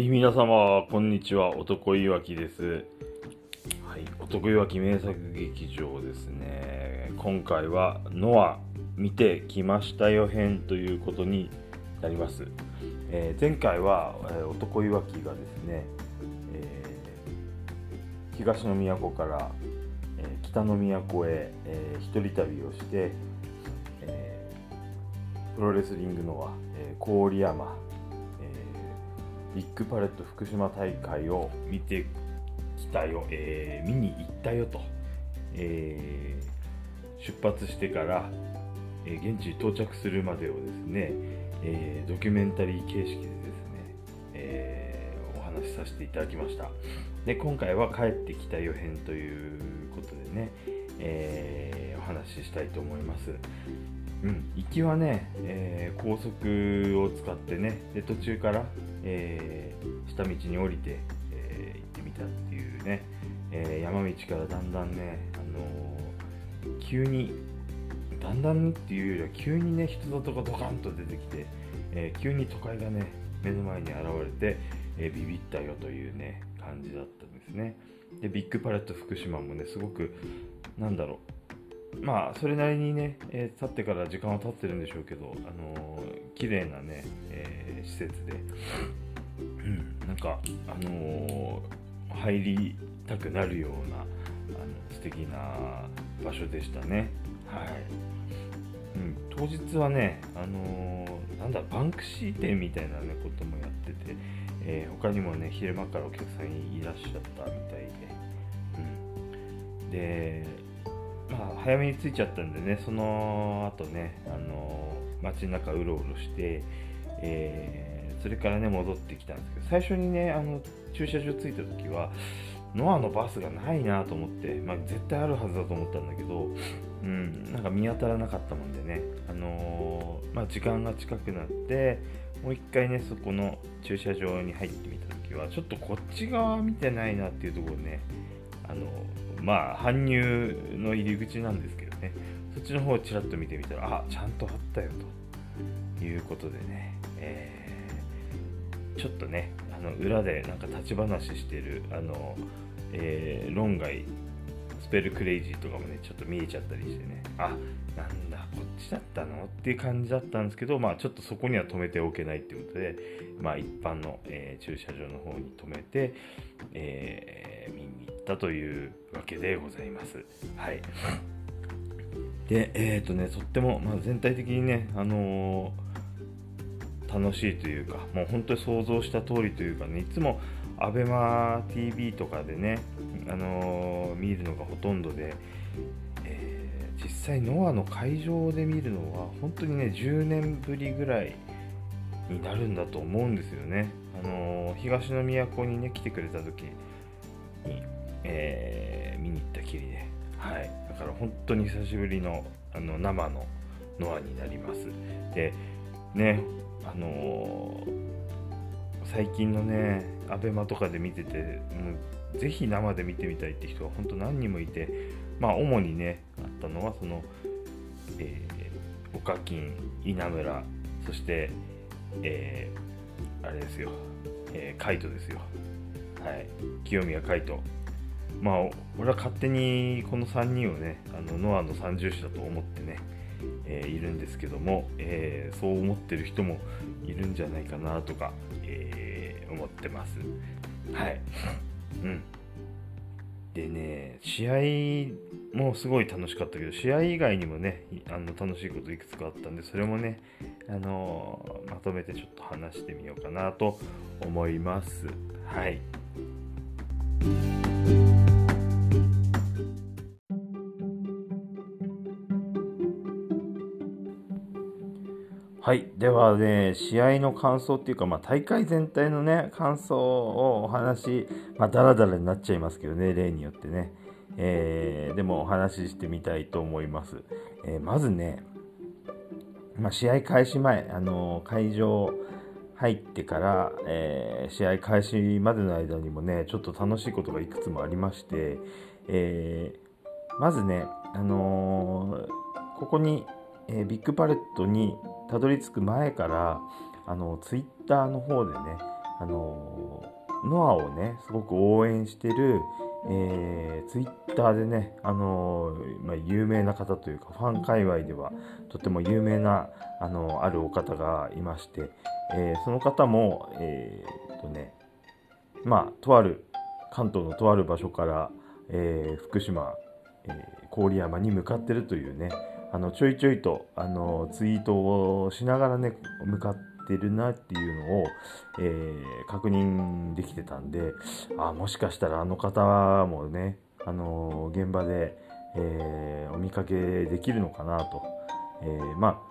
はい、皆様、こんにちは。男いわきです。はい、男いわき名作劇場ですね。今回は、ノア見てきましたよ編ということになります。えー前回は、えー男いわきがですね、えー東の都から、えー北の都へ、えー一人旅をして、えープロレスリングノア、えー郡山、えービッグパレット福島大会を見てきたよ、えー見に行ったよと、えー出発してから、えー現地に到着するまでをですね、えードキュメンタリー形式でですね、えーお話しさせていただきました。で今回は帰ってきたよ編ということでね、えーお話ししたいと思います。うん、行きはね、えー高速を使ってねで途中から、えー下道に降りて、えー行ってみたっていうね、え山道からだんだんね、あの急にだんだんっていうよりは急にね人里がドカンと出てきて、え急に都会がね目の前に現れて、えビビったよというね感じだったんですね。でビッグパレット福島もねすごくなんだろうまあそれなりにね、えー経ってから時間は経ってるんでしょうけど、あのー綺麗なね、えー施設で、うん、なんか、あのー入りたくなるようなあの素敵な場所でしたね。はいうん、当日はね、あのーなんだバンクシー展みたいな、ね、こともやってて、えー他にもね昼間からお客さんいらっしゃったみたいで、うん、でまあ、早めに着いちゃったんでね、その後ね、あの街の中うろうろして、えーそれからね、戻ってきたんですけど、最初にね、あの駐車場着いた時は、ノアのバスがないなと思って、まあ、絶対あるはずだと思ったんだけど、うん、なんか見当たらなかったもんでね、あのーまあ、時間が近くなって、もう一回ね、そこの駐車場に入ってみた時は、ちょっとこっち側見てないなっていうところね、あのまあ搬入の入り口なんですけどね。そっちの方をちらっと見てみたらあちゃんとあったよと。いうことでね、えーちょっとねあの裏でなんか立ち話してるあの、えー論外スペルクレイジーとかもねちょっと見えちゃったりしてね。あなんだこっちだったのっていう感じだったんですけどまあちょっとそこには止めておけないっていうことでまあ一般の、えー駐車場の方に止めて、えー見に行ったというわけでございます。はい。で、えっ、とね、とっても、まあ、全体的にね、あのー楽しいというか、もう本当に想像した通りというかね、いつも ABEMATV とかでね、あのー見るのがほとんどで、えー実際ノアの会場で見るのは本当にね10年ぶりぐらいになるんだと思うんですよね。あのー東の都にね来てくれた時に、えー見に行ったきりで、はい、だから本当に久しぶりのあの生のノアになります。でねあのー最近のねアベマとかで見ててもうぜひ生で見てみたいって人が本当何人もいてまあ主にねあったのはその、えー、オカキン稲村そして、えーあれですよ、えー、カイトですよ。はい。清宮海斗まあ俺は勝手にこの3人をねあのノアの三重士だと思ってね、えーいるんですけども、えーそう思ってる人もいるんじゃないかなとか、えー思ってます。はい。うん。でね試合もすごい楽しかったけど試合以外にもねあの楽しいこといくつかあったんでそれもねあのまとめてちょっと話してみようかなと思います。はい。はい。ではね、試合の感想っていうか、まあ、大会全体のね、感想をお話、まあ、だらだらになっちゃいますけどね、例によってね。えーでもお話ししてみたいと思います。えーまずね、まあ、試合開始前、あのー会場入ってから、え試合開始までの間にもね、ちょっと楽しいことがいくつもありまして、えまずね、あのここに、えービッグパレットにたどり着く前から、あのツイッターの方でね、あのノアをねすごく応援してる、えー、ツイッターでね、あのまあ、有名な方というかファン界隈ではとても有名な、あのあるお方がいまして、えー、その方も、えー、とねまあとある関東のとある場所から、えー、福島、え郡山に向かってるというねあのちょいちょいとあのツイートをしながらね向かってるなっていうのを、えー、確認できてたんであもしかしたらあの方もねあの現場で、えー、お見かけできるのかなと、えー、まあ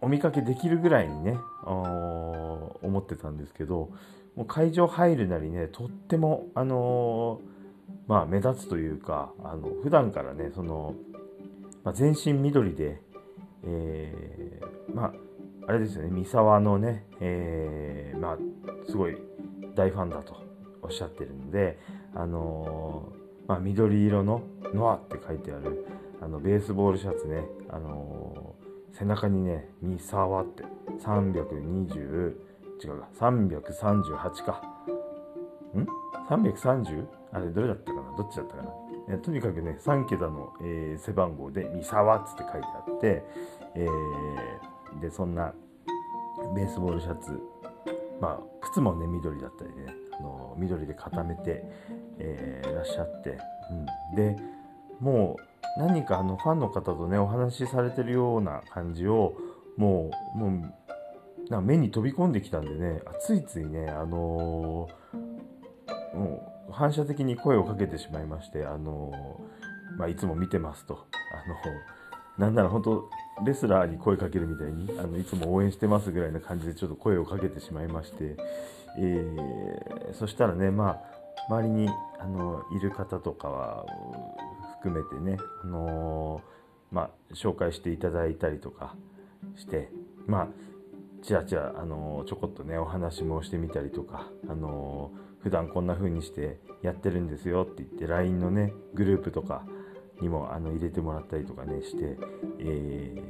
お見かけできるぐらいにね思ってたんですけどもう会場入るなりねとってもあのまあ目立つというかあの普段からねそのまあ、全身緑で、えー、まあ、あれですよね、三沢のね、えー、まあ、すごい大ファンだとおっしゃってるので、あのー、まあ、緑色のノアって書いてある、あの、ベースボールシャツね、あの、背中にね、三沢って、320、違うか、338か。ん ?330? あれ、どれだったかな？どっちだったかな？えとにかくね3桁の、えー、背番号で「三沢」っつって書いてあって、えー、でそんなベースボールシャツまあ靴もね緑だったりねあの緑で固めて、えー、らっしゃって、うん、でもう何かあのファンの方とねお話しされてるような感じをもうもうな目に飛び込んできたんでねついついねあのー、もう反射的に声をかけてしまいまして、あのまあ、いつも見てますと、あのなんなら本当、レスラーに声かけるみたいに、あのいつも応援してますぐらいな感じでちょっと声をかけてしまいまして、えー、そしたらね、まあ、周りにあのいる方とかは含めてね、あのまあ、紹介していただいたりとかして、まあ、ちらちら、あのちょこっとね、お話もしてみたりとか、あの普段こんな風にしてやってるんですよって言って LINE のねグループとかにもあの入れてもらったりとかねして、え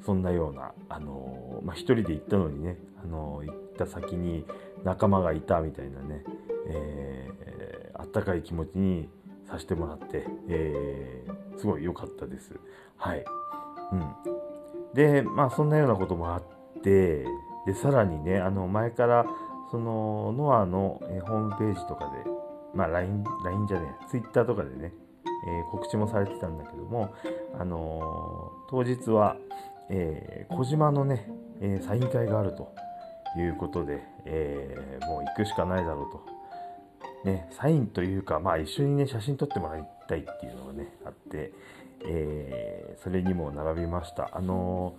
ー、そんなような、あのまあ、1人で行ったのにね、あの行った先に仲間がいたみたいなね、え、あったかい気持ちにさせてもらって、え、すごい良かったです。はい。うん。で、まあそんなようなこともあって、で、さらにね、あの前からそのノアの、えホームページとかで、まあ LINE、LINE じゃねえ、Twitter とかでね、えー、告知もされてたんだけども、あのー、当日は、えー、小島のね、えサイン会があるということで、えもう行くしかないだろうと。ね、サインというか、まあ一緒にね、写真撮ってもらいたいっていうのがね、あって、えそれにも並びました。あの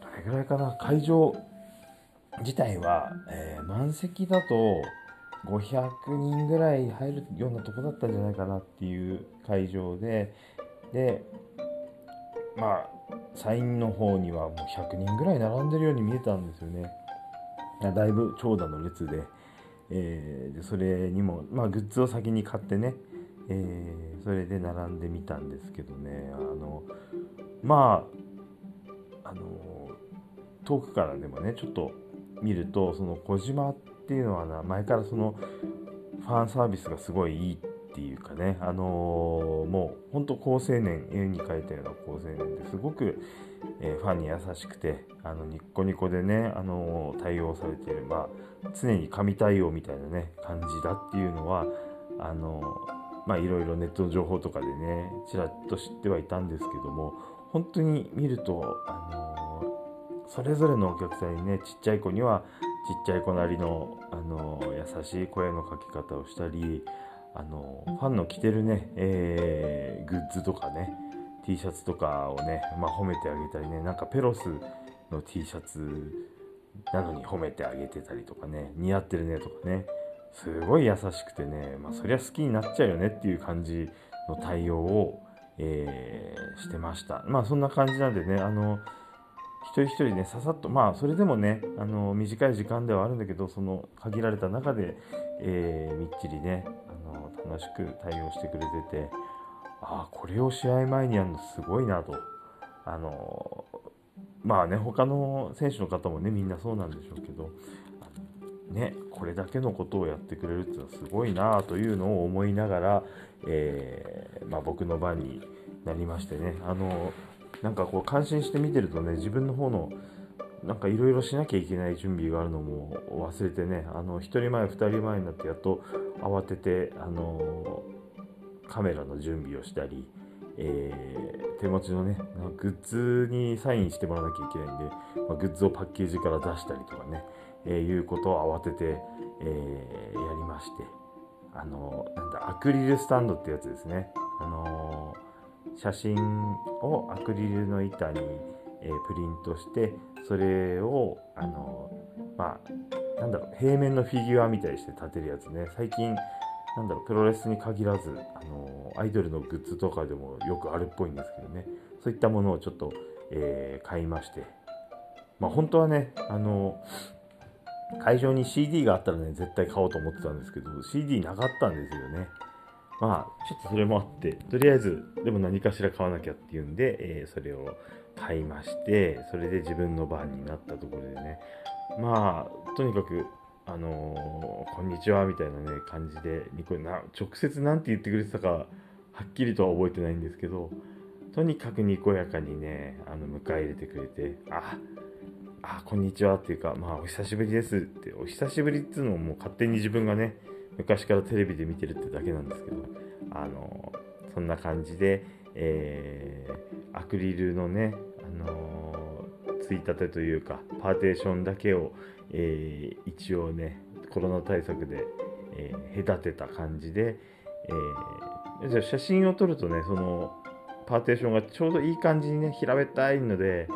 どれぐらいかな、会場、自体は、えー、満席だと500人ぐらい入るようなとこだったんじゃないかなっていう会場ででまあサインの方にはもう100人ぐらい並んでるように見えたんですよね。だいぶ長蛇の列で,、えー、でそれにも、まあ、グッズを先に買ってね、えー、それで並んでみたんですけどね。あのまああの遠くからでもねちょっと見るとその小島っていうのはな前からそのファンサービスがすごいいいっていうかね、あのー、もう本当高青年絵に描いたような高青年ですごく、えー、ファンに優しくてあのニッコニコでね、あのー、対応されている、まあ、常に神対応みたいなね感じだっていうのはあのまあいろいろネットの情報とかでねちらっと知ってはいたんですけども本当に見るとあのそれぞれのお客さんにねちっちゃい子にはちっちゃい子なりのあの優しい声のかけ方をしたりあのファンの着てるね、えー、グッズとかね T シャツとかをね、まあ、褒めてあげたりねなんかペロスの T シャツなのに褒めてあげてたりとかね似合ってるねとかねすごい優しくてね、まあ、そりゃ好きになっちゃうよねっていう感じの対応を、えー、してました。まあそんな感じなんでねあの一人一人ねささっとまあそれでもねあの短い時間ではあるんだけどその限られた中で、えー、みっちりねあの楽しく対応してくれててああこれを試合前にやるのすごいなと。あのまあね他の選手の方もねみんなそうなんでしょうけどねこれだけのことをやってくれるっていうのはすごいなというのを思いながら、えー、まあ、僕の番になりましてね。あのなんかこう感心して見てるとね自分の方のなんかいろいろしなきゃいけない準備があるのも忘れてねあの1人前2人前になってやっと慌ててあのカメラの準備をしたり、えー、手持ちのねグッズにサインしてもらわなきゃいけないんで、まあ、グッズをパッケージから出したりとかね、えー、いうことを慌てて、えー、やりましてあのなんだアクリルスタンドってやつですね。あの写真をアクリルの板に、えプリントしてそれをあのまあなんだろう平面のフィギュアみたいにして立てるやつね。最近なんだろうプロレスに限らずあのアイドルのグッズとかでもよくあるっぽいんですけどね。そういったものをちょっと、えー、買いまして。まあ本当はねあの会場に CD があったらね絶対買おうと思ってたんですけど CD なかったんですよね。まあちょっとそれもあってとりあえずでも何かしら買わなきゃっていうんで、えー、それを買いましてそれで自分の番になったところでね。まあとにかくあのー、こんにちはみたいなね感じでニコな直接何て言ってくれてたかはっきりとは覚えてないんですけどとにかくにこやかにねあの迎え入れてくれてああこんにちはっていうかまあお久しぶりですってお久しぶりっていうのをもう勝手に自分がね昔からテレビで見てるってだけなんですけどあの、そんな感じで、えー、アクリルのねあのー、ついたてというかパーテーションだけを、えー、一応ねコロナ対策で、えー、隔てた感じで、えじゃ写真を撮るとねそのパーテーションがちょうどいい感じにね平べったいので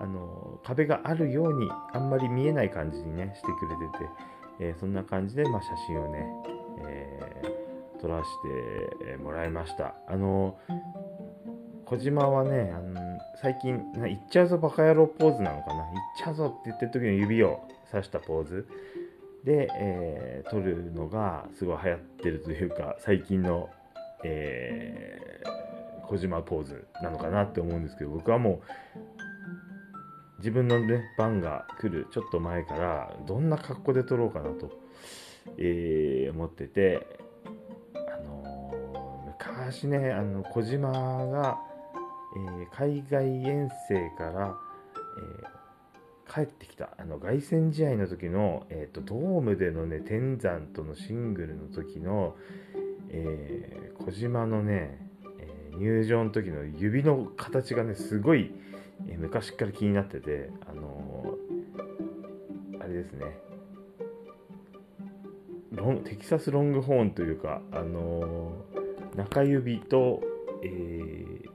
あの壁があるようにあんまり見えない感じにねしてくれてて、えそんな感じで、まあ、写真をね、え撮らせてもらいました。あの小島はねあの最近「いっちゃうぞバカ野郎」ポーズなのかな「いっちゃうぞ」って言ってる時の指を指したポーズ。で、えー、撮るのがすごい流行ってるというか最近の、えー、小島ポーズなのかなって思うんですけど僕はもう自分のね番が来るちょっと前からどんな格好で撮ろうかなと、えー、思っててあのー、昔ねあの小島がえー、海外遠征から、え、帰ってきた。あの凱旋試合の時の、えーと、ドームでのね天山とのシングルの時の、え、小島のね、え入場の時の指の形がねすごい、え昔から気になっててあのあれですね。ロンテキサスロングホーンというか、あの中指と、えー、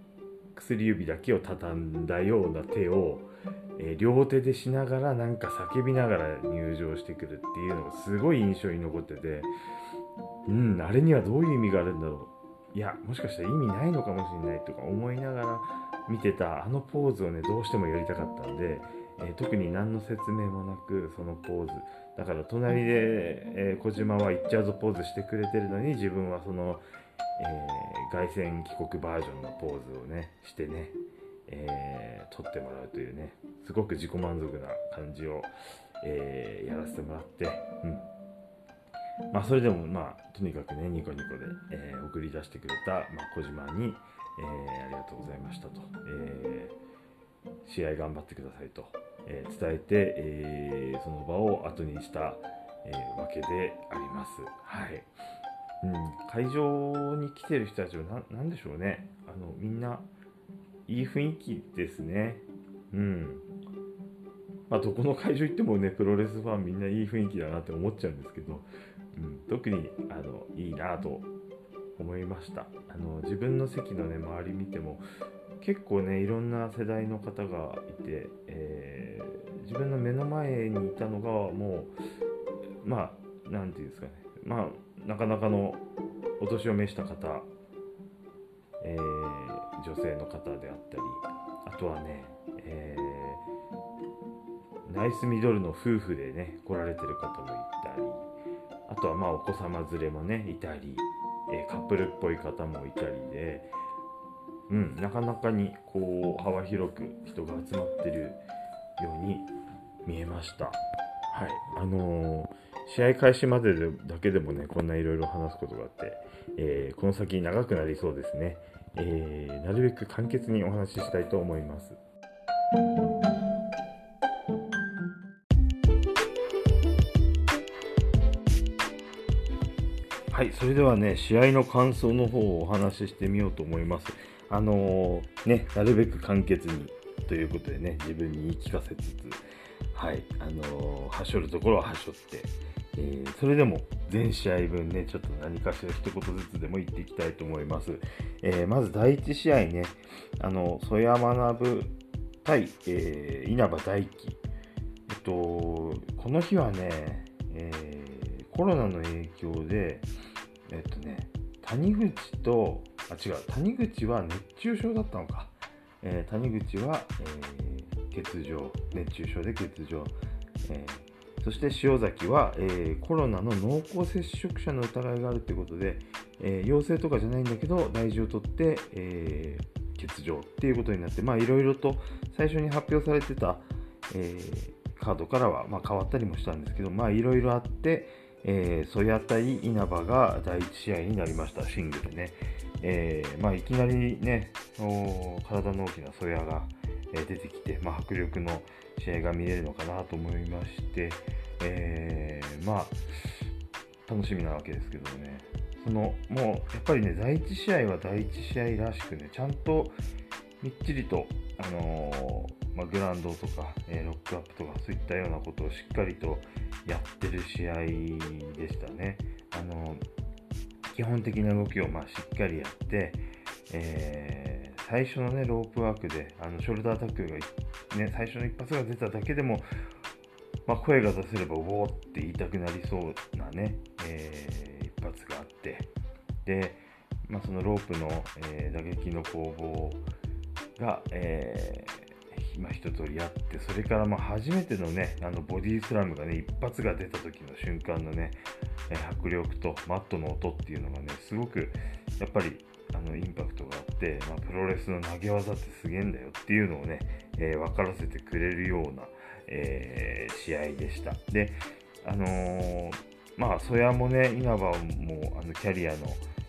薬指だけを畳んだような手を、え、両手でしながらなんか叫びながら入場してくるっていうのがすごい印象に残っててうんあれにはどういう意味があるんだろう。いやもしかしたら意味ないのかもしれないとか思いながら見てたあのポーズをねどうしてもやりたかったんで、えー、特に何の説明もなくそのポーズ。だから隣で、えー、小島は行っちゃうぞポーズしてくれてるのに自分はそのえー、凱旋帰国バージョンのポーズをねしてね、えー、撮ってもらうというねすごく自己満足な感じを、えー、やらせてもらって、うん。まあ、それでもまあとにかくねニコニコで、え、送り出してくれた、まあ、小島に、えー、ありがとうございましたと、えー、試合頑張ってくださいと、えー、伝えて、えー、その場を後にした、え、わけであります。はい。うん、会場に来てる人たちは何でしょうね。あのみんないい雰囲気ですね。うん。まあどこの会場行ってもねプロレスファンみんないい雰囲気だなって思っちゃうんですけど、うん、特にあのいいなと思いました。あの自分の席のね周り見ても結構ねいろんな世代の方がいて、えー、自分の目の前にいたのがもうまあ何て言うんですかね。まあなかなかのお年を召した方、えー、女性の方であったりあとはね、えー、ナイスミドルの夫婦でね来られてる方もいたりあとはまあお子様連れもねいたり、えー、カップルっぽい方もいたりで、うん、なかなかにこう幅広く人が集まってるように見えました。はい、あのー試合開始までだけでもね、こんないろいろ話すことがあって、えー、この先長くなりそうですね。えー、なるべく簡潔にお話ししたいと思います。はい、それではね、試合の感想の方をお話ししてみようと思います。あのー、ね、なるべく簡潔にということでね、自分に言い聞かせつつ、はい、あのー、はしょるところははしょって、えー、それでも全試合分ね、ちょっと何かしら一言ずつでも言っていきたいと思います。えー、まず第1試合ね、あの、曽山学対、えー、稲葉大輝。えっと、この日はね、えー、コロナの影響で、えっとね、谷口と、あ、違う、谷口は熱中症だったのか。えー、谷口は、えー、欠場、熱中症で欠場。えー、そして塩崎は、え、コロナの濃厚接触者の疑いがあるということで、え、陽性とかじゃないんだけど、大事を取って、えー、欠場っていうことになって、まあいろいろと最初に発表されてた、え、カードからは、まあ、変わったりもしたんですけど、まあいろいろあって、えー、ソヤ対稲葉が第1試合になりました、シングルね。えー、まあ、いきなりね、体の大きなソヤが、え出てきて、まあ、迫力の試合が見れるのかなと思いまして、えー、まあ、楽しみなわけですけどね。そのもうやっぱりね、第1試合は第1試合らしくね、ちゃんとみっちりと、あのー、まあ、グラウンドとか、えー、ロックアップとか、そういったようなことをしっかりとやってる試合でしたね。あの、基本的な動きをましっかりやって、えー、最初のね、ロープワークで、あのショルダータックルが、ね、最初の一発が出ただけでも、まあ、声が出せれば、おおって言いたくなりそうなね、えー、一発があって、で、まあ、そのロープの、えー、打撃の攻防が、えー、まあ、一通りやって、それからまあ初めてのね、あのボディスラムがね、一発が出た時の瞬間のね、迫力とマットの音っていうのがね、すごくやっぱりあのインパクトがあって、まあ、プロレスの投げ技ってすげえんだよっていうのをね、えー、分からせてくれるような、えー、試合でした。で、あのー、まあ、そやもね、稲葉もあのキャリアの、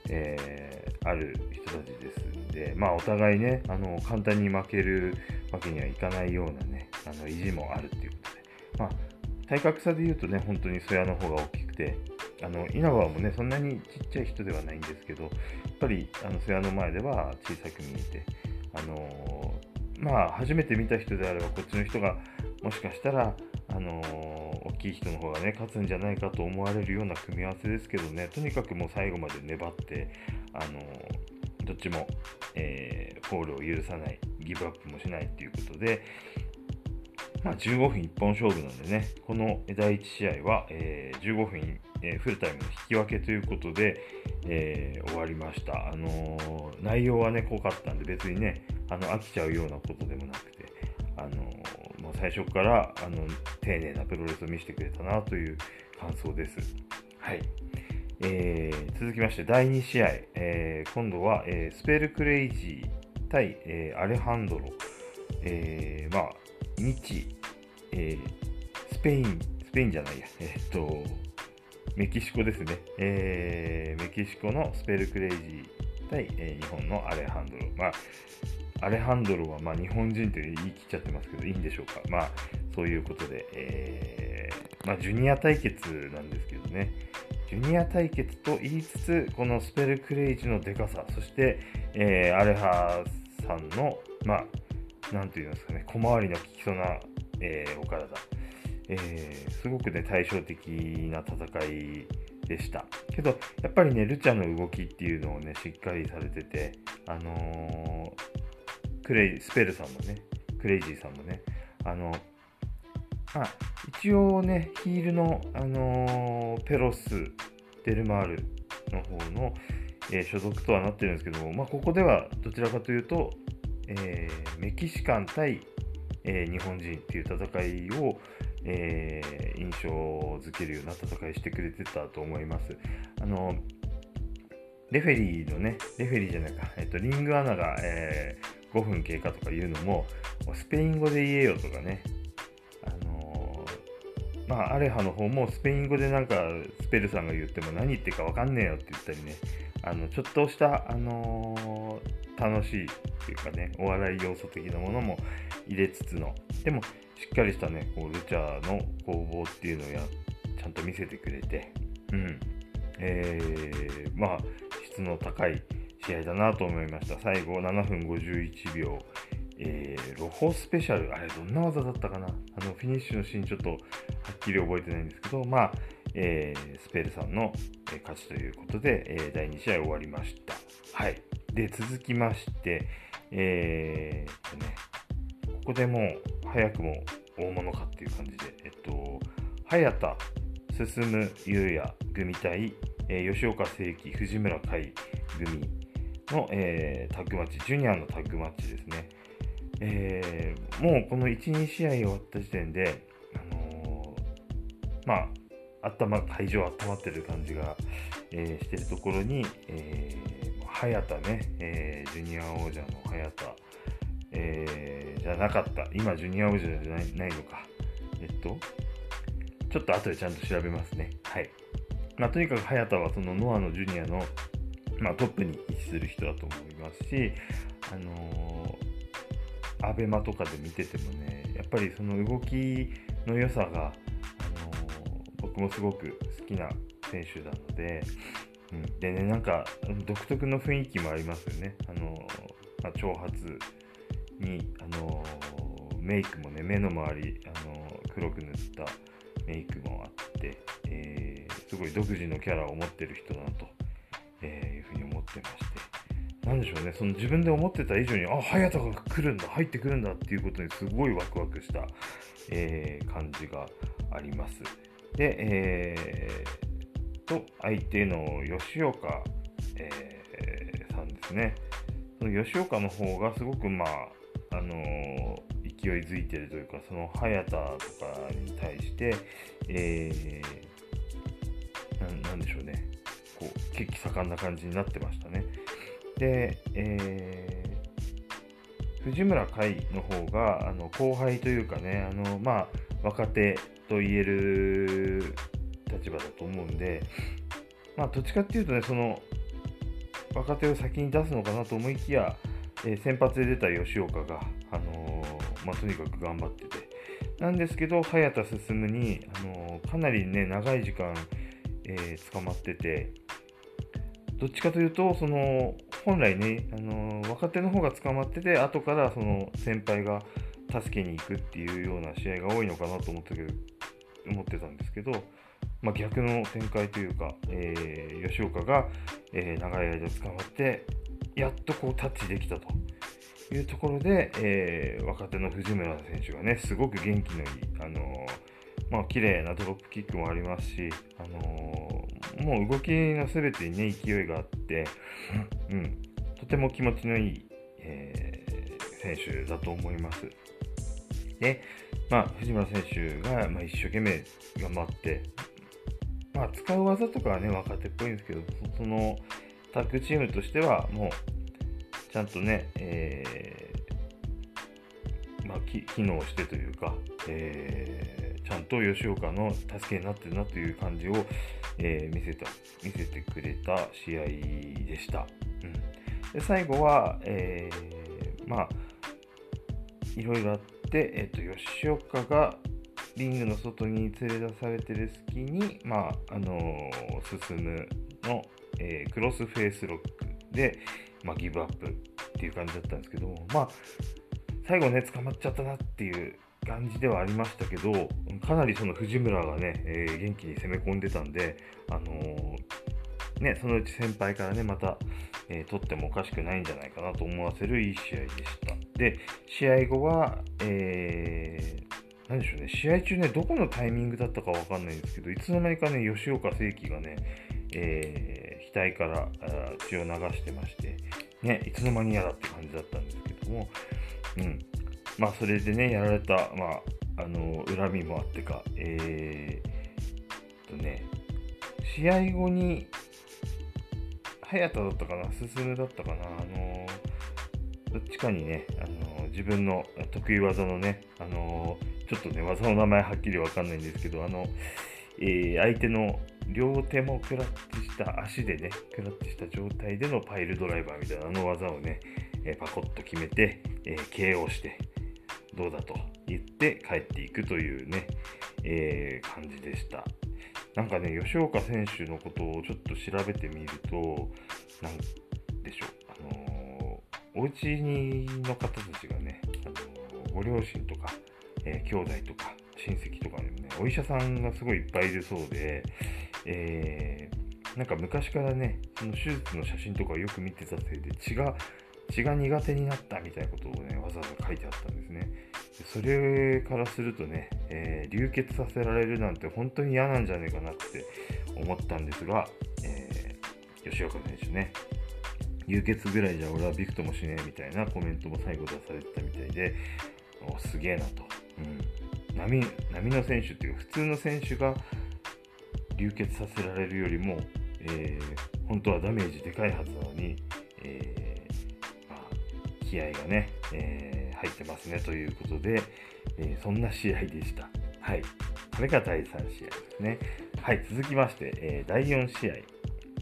えー、ある人たちですんで、まあ、お互いね、あの簡単に負けるわけにはいかないようなね、あの意地もあるっていうことで、まあ、体格差で言うとね、本当にそやの方が大きくて、あの稲葉もね、そんなにちっちゃい人ではないんですけど、やっぱりあのそやの前では小さく見えて、あのー、まあ、初めて見た人であれば、こっちの人がもしかしたら、あのー、大きい人の方がね、勝つんじゃないかと思われるような組み合わせですけどね、とにかくもう最後まで粘って、あのー、どっちも、えー、フォールを許さない、ギブアップもしないっていうことで、まあ、15分一本勝負なんでね、この第1試合は、えー、15分、えー、フルタイムの引き分けということで、えー、終わりました。あの内容はね、濃かったんで、別にね、あの飽きちゃうようなことでもなくて、あのまあ、最初からあの丁寧なプロレスを見せてくれたなという感想です。はい。えー、続きまして、第2試合、えー、今度は、えー、スペルクレイジー対、えアレハンドロ。えまあ、日、えスペイン、スペインじゃないや、えっと、メキシコですね。えメキシコのスペルクレイジー対、え日本のアレハンドロ。まあアレハンドロはまあ日本人と言い切っちゃってますけど、いいんでしょうか。まあ、そういうことで、え、まあ、ジュニア対決なんですけどね。ジュニア対決と言いつつ、このスペルクレイジのでかさ、そして、えー、アレハさんの、まあ、なんていうんですかね、小回りの利きそうな、えー、お体。えー、すごくね、対照的な戦いでした。けど、やっぱりね、ルチャの動きっていうのをね、しっかりされてて、あのークレイ、スペルさんもね、クレイジーさんもね、あの、まあ、一応ね、ヒールの、あのー、ペロス、デルマールの方の、えー、所属とはなってるんですけども、まあ、ここではどちらかというと、えー、メキシカン対、え日本人っていう戦いを、え印象づけるような戦いしてくれてたと思います。あのレフェリーのね、レフェリーじゃないか、えっと、リングアナが、え5分経過とかいうのも、スペイン語で言えよとかね、まあ、アレハの方もスペイン語でなんかスペルさんが言っても何言ってるか分かんねえよって言ったりね。あのちょっとした、あのー、楽しいっていうかねお笑い要素的なものも入れつつの。でもしっかりしたねこうルチャーの攻防っていうのをやちゃんと見せてくれて。うん。えー、まあ質の高い試合だなと思いました。最後7分51秒。えー、ロホスペシャル、あれどんな技だったかな？あのフィニッシュのシーンちょっとはっきり覚えてないんですけど、まあ、えー、スペルさんの、勝ちということで、えー、第2試合終わりました。はい。で、続きまして、えー、とね、ここでもう早くも大物かっていう感じで、えっと、早田、進優也組対、えー、吉岡誠樹、藤村海組の、えー、タッグマッチ、ジュニアのタッグマッチですね。えー、もうこの1、2試合終わった時点で、あのー、まあ、頭、会場温まってる感じが、えー、してるところに、えー、早田ね、え、ジュニア王者の早田、え、じゃなかった。今、ジュニア王者じゃないないのか。えっと、ちょっと後でちゃんと調べますね。はい。まあ、とにかく早田はそのノアのジュニアの、まあ、トップに位置する人だと思いますし、あのアベマとかで見ててもね、やっぱりその動きの良さが、あの、僕もすごく好きな選手なので、うん、でね、なんか独特の雰囲気もありますよね。あの、まあ、長髪に、あのー、メイクもね、目の周り、あの黒く塗ったメイクもあって、えすごい独自のキャラを持ってる人だなと、えいうふうに思ってまして、なんでしょうね、その自分で思ってた以上に、あ、隼人が来るんだ、入ってくるんだっていうことにすごいワクワクした、えー、感じがあります。で、えー、と、相手の吉岡、えー、さんですね。その吉岡の方がすごく、まあ、あのー、勢いづいてるというか、その早田とかに対して、えー、なんでしょうね、こう、血気盛んな感じになってましたね。で、えー、藤村海の方があの後輩というかね、あのまあ、若手と言える立場だと思うんで、まあ、どっちかっていうとね、その若手を先に出すのかなと思いきや、えー、先発で出た吉岡が、あのー、まあ、とにかく頑張ってて、なんですけど、早田進に、あのー、かなりね、長い時間、え捕まってて、どっちかというと、その本来ね、あの若手の方が捕まってて、後からその先輩が助けに行くっていうような試合が多いのかなと思ったけど思ってたんですけど、まあ、逆の展開というか、えー、吉岡が、えー、長い間捕まって、やっとこうタッチできたというところで、えー、若手の藤村選手がね、すごく元気のいい、あのまあ綺麗なドロップキックもありますし、あのもう動きの全てにね、勢いがあって、うん、とても気持ちのいい、えー、選手だと思います。で、まあ、藤村選手が、まあ、一生懸命頑張って、まあ、使う技とかはね、若手っぽいんですけど、そのタッグチームとしては、もう、ちゃんとね、えー、まあ、機能してというか、えー、ちゃんと吉岡の助けになってるなという感じを、えー、見せた見せてくれた試合でした。うん、で最後は、えー、まあ、いろいろあって、えーと、吉岡がリングの外に連れ出されてる隙に、まああのー、進むの、えー、クロスフェイスロックで、まあ、ギブアップっていう感じだったんですけども、まあ、最後ね、捕まっちゃったなっていう感じではありましたけど、かなりその藤村がね、えー、元気に攻め込んでたんで、あのー、ね、そのうち先輩からね、また、えー、取ってもおかしくないんじゃないかなと思わせるいい試合でした。で、試合後は、えー、何でしょうね、試合中ね、どこのタイミングだったかわかんないんですけど、いつの間にかね、吉岡正樹がね、えー、額から血を流してまして、ね、いつの間にやだって感じだったんですけども、うん、まあ、それでね、やられた、まあ、あの、恨みもあってか、えー、とね、試合後に、早田だったかな、進だったかな、あの、どっちかにね、あの、自分の得意技のね、あの、ちょっとね、技の名前はっきりわかんないんですけど、あの、えー、相手の両手もクラッチした足でね、クラッチした状態でのパイルドライバーみたいなあの技をね、えー、パコッと決めて、えー、KO して、どうだと言って帰っていくというね、えー、感じでした。なんかね、吉岡選手のことをちょっと調べてみると、なんでしょう、あのー、お家にの方たちがね、あのー、ご両親とか、えー、兄弟とか、親戚とかにもね、お医者さんがすごいいっぱいいるそうで、えー、なんか昔からね、その手術の写真とかをよく見てたせいで血が、血が苦手になったみたいなことをね、わざわざ書いてあったんですね。それからするとね、えー、流血させられるなんて本当に嫌なんじゃねえかなって思ったんですが、えー、吉岡選手ね、流血ぐらいじゃ俺はびくともしねえみたいなコメントも最後出されてたみたいで、おすげえなと。うん、波波の選手っていう普通の選手が流血させられるよりも、えー、本当はダメージでかいはずなのに、えー、まあ、気合がね、えー、入ってますねということで、えそんな試合でした。はい。これが第3試合ですね。はい、続きまして、え第4試合。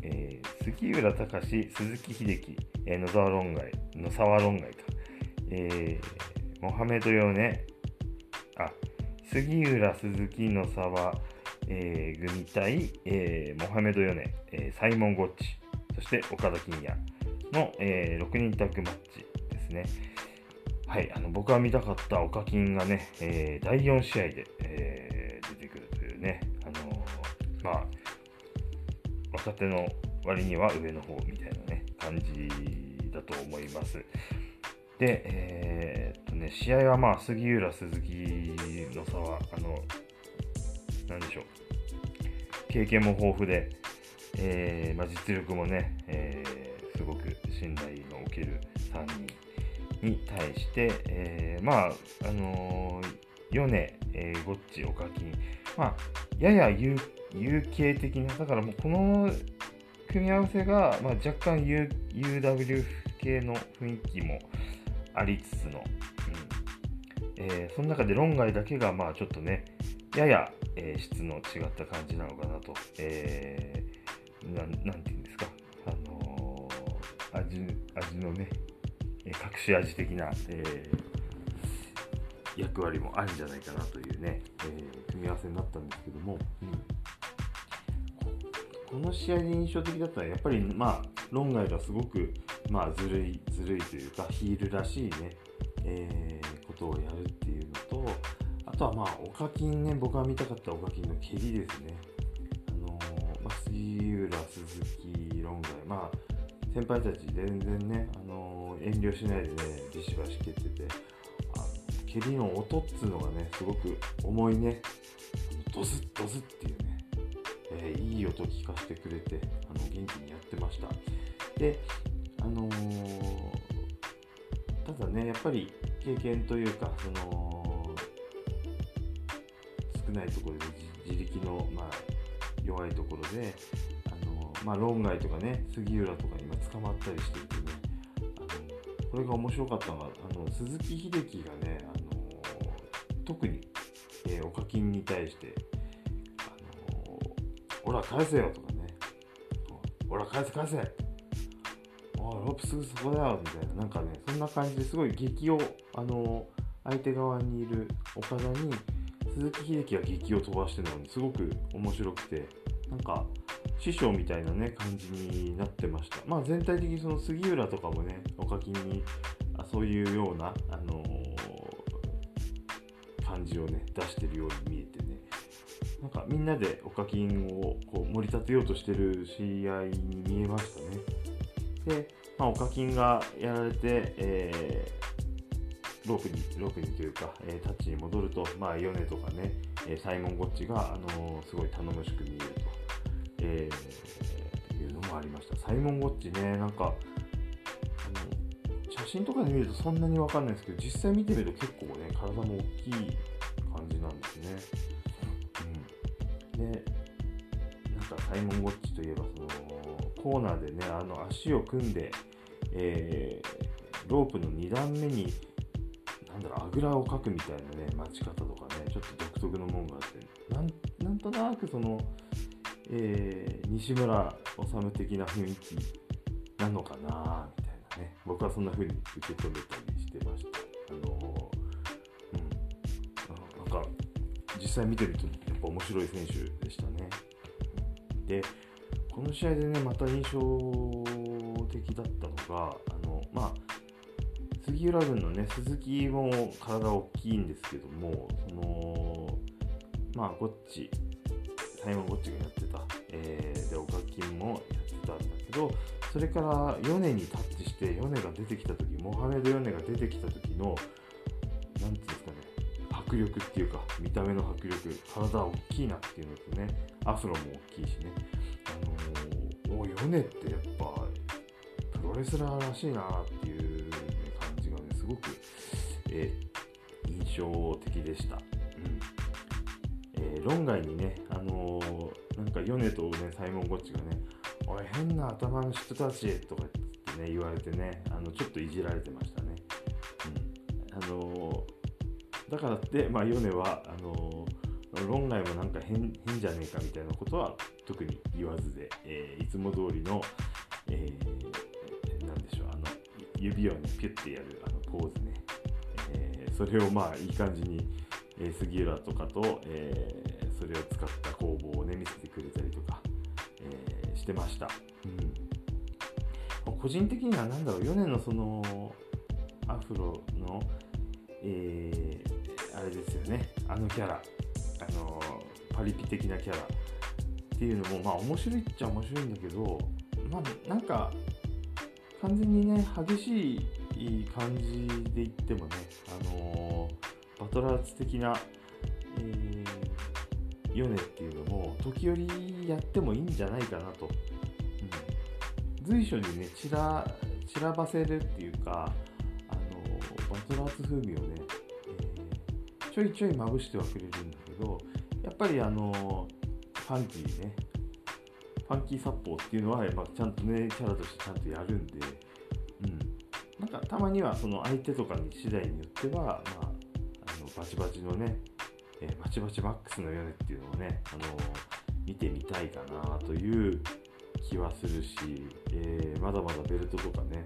え杉浦隆、鈴木秀樹、え野沢論外、野沢論外か。えモハメドヨネ、あ、杉浦、鈴木、野沢、えー、組対、えー、モハメド・ヨネ、えー、サイモン・ゴッチ、そして岡田金也の、えー、6人タッグマッチですね。はい、あの僕が見たかった岡金がね、えー、第4試合で、えー、出てくるというね、あのー、まあ、若手の割には上の方みたいなね、感じだと思います。で、えー、っとね、試合はまあ、杉浦、鈴木の差は、あの、なんでしょう、経験も豊富で、えー、まあ、実力もね、えー、すごく信頼のおける3人に対して、えー、まあ、あのー、米、えー、ゴッチ、オカキン、まあ、やや有有形的な、だからもうこの組み合わせが、まあ、若干 U UW 系の雰囲気もありつつの、うん。えー、その中で論外だけが、まあちょっとね、やや、えー、質の違った感じなのかなと、えー、ななんていうんですか、あのー、味味のね、隠し味的な、えー、役割もあるんじゃないかなというね、えー、組み合わせになったんですけども、うん、この試合で印象的だったのは、やっぱり、まあ、論外がすごく、まあ、ずるい、ずるいというか、ヒールらしいね、えー、ことをやるっていうのとあ、とはまあ、オカキンね、僕が見たかったオカキンの蹴りですね。あの、ま、杉浦、鈴木、論外、まあ、先輩たち全然ね、あのー、遠慮しないでね、ビシバシ蹴ってて、あの蹴りの音っつうのがね、すごく重いね、ドズッドズッっていうね、えー、いい音聞かせてくれて、あの元気にやってました。で、あのただね、やっぱり経験というか、その、少ないところで自力の、まあ、弱いところで、まあ、論外とかね杉浦とか今捕まったりしていてね。あのこれが面白かったのがあの鈴木秀樹がねあの特に、えー、お課金に対して「あのほら返せよ」とかね「ほら返せ返せ」おいロープすぐそこだよみたいななんかねそんな感じですごい激をあの相手側にいる岡田に鈴木秀樹が劇を飛ばしてるのにすごく面白くてなんか師匠みたいなね感じになってました。まあ全体的にその杉浦とかもねおかきにあそういうような、あのー、感じをね出してるように見えてね。なんかみんなでおかきんをこう盛り立てようとしてる試合いに見えましたね。で、まあ、おかきんがやられて、えーロープに、ロープにというか、えー、タッチに戻ると、まあ、ヨネとかね、えー、サイモン・ゴッチが、あの、すごい頼もしく見えると、えいうのもありました。サイモン・ゴッチね、なんか、あの写真とかで見るとそんなにわかんないですけど、実際見てみると結構ね、体も大きい感じなんですね。うん。で、なんかサイモン・ゴッチといえば、その、コーナーでね、あの足を組んで、えー、ロープの2段目になんだろう、あぐらをかくみたいなね、待ち方とかね、ちょっと独特のもんがあってなんなんとなくその、えー、西村治的な雰囲気なのかなみたいなね。僕はそんな風に受け止めたりしてました。あのうん。なんか実際見てるとやっぱ面白い選手でしたね。でこの試合でねまた印象的だったのがあのまあ杉浦軍のね鈴木も体大きいんですけどもそのまあゴッチサイモン・ゴッチがやってた、えー、で岡金もやってたんだけどそれから米にタッチして米が出てきた時モハメド・ヨネが出てきた時の何ていうんですかね迫力っていうか見た目の迫力体大きいなっていうのとねアフロも大きいしね。あのー、お米ってやっぱプロレスラーらしいなっていう、ね、感じがねすごく、えー、印象的でした。うん。えー、論外にね、のー、なんか米とねサイモン・ゴッチがねおい変な頭の人たちとかってね言われてねあのちょっといじられてましたね。うん、あのー、だからって、まあ、米はあの論外もなんか変変じゃねえかみたいなことは特に言わずで、えー、いつも通りの、えー、なんでしょうあの指をねピュッてやるあのポーズね、えー、それをまあいい感じに、えー、杉浦とかと、えー、それを使った工房をね見せてくれたりとかえ、してました、うん、個人的には何だろう4年のそのアフロの、えー、あれですよね。あのキャラ。あのパリピ的なキャラっていうのもまあ面白いっちゃ面白いんだけどまあなんか完全にね激しい感じで言ってもねあのバトラーズ的な、えーヨネっていうのも時折やってもいいんじゃないかなと、うん、随所にね散ら散らばせるっていうかあのバトラーズ風味をね、えー、ちょいちょいまぶしてはくれるんだけどやっぱりあのファンキーねファンキー殺法っていうのは、まあ、ちゃんとねキャラとしてちゃんとやるんで、うん、なんかたまにはその相手とかに次第によっては、まあ、あのバチバチのねえー、バチバチマックスの屋根っていうのをね、あのー、見てみたいかなという気はするし、えー、まだまだベルトとかね、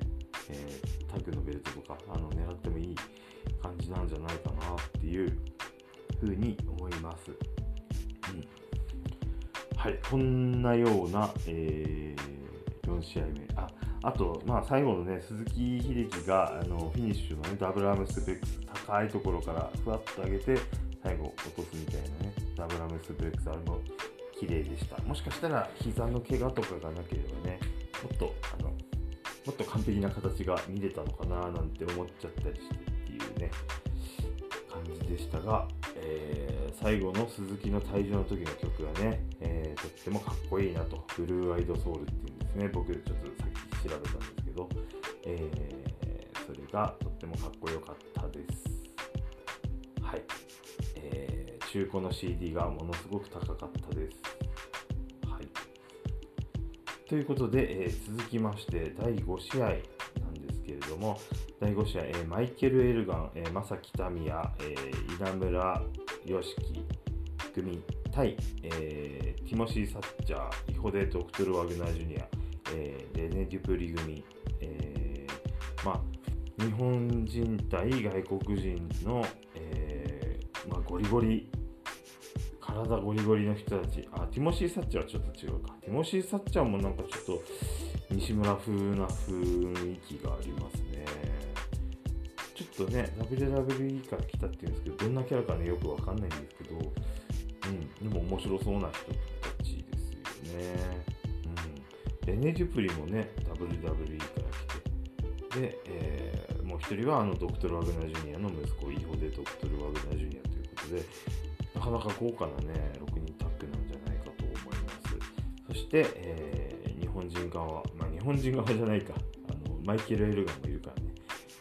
えタッグのベルトとかあの狙ってもいい感じなんじゃないかなっていうふうに思います。うん、はい、こんなような、え4試合目。ああと、まあ、最後のね、鈴木秀樹があのフィニッシュの、ね、ダブルアームスペック高いところからふわっと上げて、最後落とすみたいなね、ダブルアムスブレックスあれも綺麗でした。もしかしたら膝の怪我とかがなければね、もっと、あの、もっと完璧な形が見れたのかななんて思っちゃったりしてっていうね、感じでしたが、えー、最後の鈴木の退場の時の曲がね、えー、とってもかっこいいなと、ブルーアイドソウルっていうんですね、僕ちょっとさっき調べたんですけど、えー、それがとってもかっこよかったです。はい。中古の CD がものすごく高かったです。はい、ということで、えー、続きまして第5試合なんですけれども第5試合、えー、マイケル・エルガン、えー、正木民也、えー、稲村良樹組対、えー、ティモシー・サッチャーイホデ・ドクトル・ワグナー・ジュニア、えー、レネ・デュプリ組、えー、まあ日本人対外国人の、えーまあ、ゴリゴリ体ゴリゴリの人たち。あ、ティモシー・サッチャーはちょっと違うか。ティモシー・サッチャーもなんかちょっと西村風な雰囲気がありますね。ちょっとね、WWE から来たっていうんですけど、どんなキャラかね、よくわかんないんですけど、うん、でも面白そうな人たちですよね。うん。レネ・デュプリもね、WWE から来て、で、えー、もう一人はあのドクトル・ワグナー・ジュニアの息子、イホデ・ドクトル・ワグナー・ジュニアということで、かなか豪華なね、6人タッグなんじゃないかと思います。そして、えー、日本人側、まあ、日本人側じゃないか、あのマイケル・エルガンもいるからね。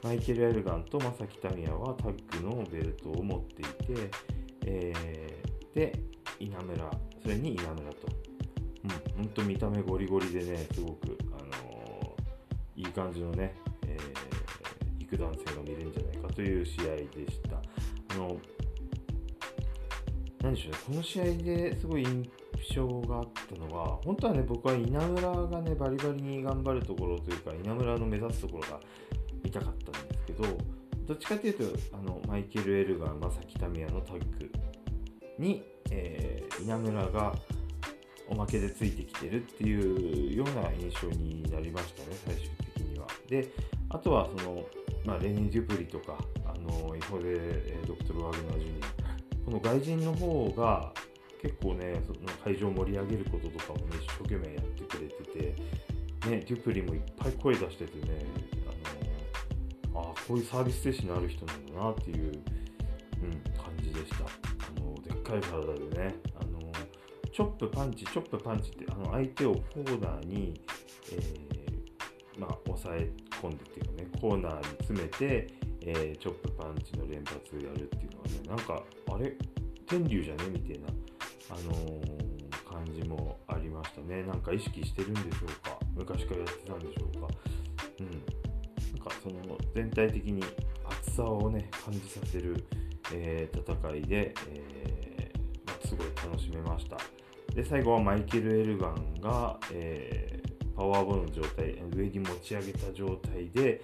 マイケル・エルガンと正木民也はタッグのベルトを持っていて、えー、で、稲村、それに稲村と。うん、ほんと見た目ゴリゴリでね、すごく、あのー、いい感じのね、えー、肉弾戦が見れるんじゃないかという試合でした。あの何でしょう、この試合ですごい印象があったのは、本当はね、僕は稲村がね、バリバリに頑張るところというか、稲村の目指すところが見たかったんですけど、どっちかというと、あのマイケル・エルガー、正木民也のタッグに、えー、稲村がおまけでついてきてるっていうような印象になりましたね、最終的には。で、あとはその、まあ、レニー・デュプリとか、あのイホデ・ドクトル・ワグナー・ジュニア、この外人の方が結構ね、その会場を盛り上げることとかもね、一生懸命やってくれてて、ね、デュプリもいっぱい声出しててね、あのあこういうサービス精神のある人なんだなっていう、うん、感じでした。あのでっかい体でね、あのチョップ、パンチ、チョップ、パンチってあの相手をコーナーに、えー、まあ、抑え込んでっていうかね、コーナーに詰めて、えー、チョップ、パンチの連発をやるっていうのはね、なんか、あれ、天竜じゃね？みたいな、あのー、感じもありましたね。なんか意識してるんでしょうか？昔からやってたんでしょうか？うん。なんかその全体的に熱さをね、感じさせる、えー、戦いで、えまあ、すごい楽しめました。で、最後はマイケル・エルガンが、え、パワーボールの状態、上に持ち上げた状態で、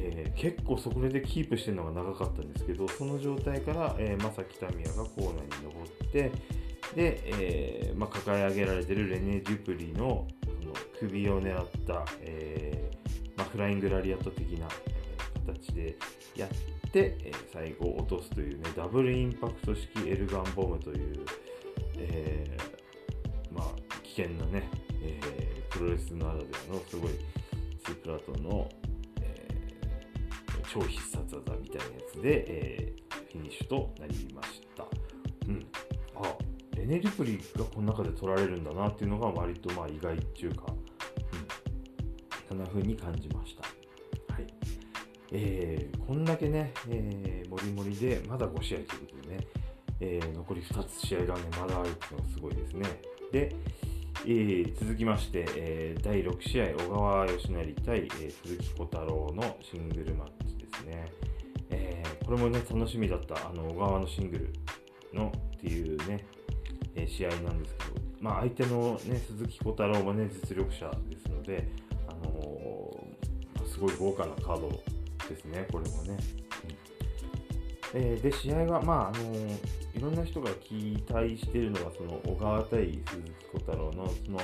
えー、結構そこでキープしてるのが長かったんですけど、その状態から、えー、正木民也がコーナーに登って、で、えーまあ、抱え上げられてるレネ・デュプリのその首を狙った、えまあ、フライングラリアット的な形でやって、え、最後落とすというね、ダブルインパクト式エルガンボムという、え、まあ、危険なね、え、プロレスならではのすごいスープラトンの、超必殺技みたいなやつで、えー、フィニッシュとなりました。うん。あ、レネ・リプリがこの中で取られるんだなっていうのが割とまあ意外っていうか、うん、そんな風に感じました。はい。えー、こんだけね、えー、もりもりでまだ5試合ということでね、えー、残り2つ試合がね、まだあるっていうのがすごいですね。で、えー、続きまして、えー、第6試合、小川義成対、えー、鈴木小太郎のシングルマッチね。えー、これもね、楽しみだった、あの小川のシングルのっていうね、え試合なんですけど、まあ、相手の、ね、鈴木小太郎も、ね、実力者ですので、あのー、すごい豪華なカードですね、これもね。うん、えー、で、試合は、まああのー、いろんな人が期待しているのは、その小川対鈴木小太郎の、その、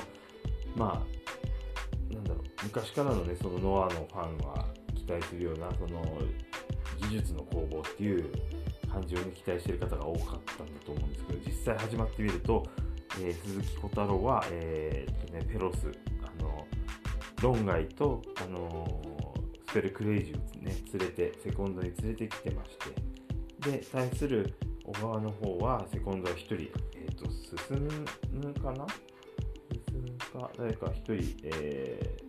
まあ、なんだろう、昔からのね、そのノアのファンは期待するような、その、技術の攻防っていう感じを、ね、期待している方が多かったんだと思うんですけど、実際始まってみると、えー、鈴木小太郎は、えーね、ペロス、あの論外と、あのスペルクレイジーを、ね、連れて、セコンドに連れてきてまして、で、対する小川の方は、セコンドは1人、えーと、進むかな？進むか、誰か1人、えー、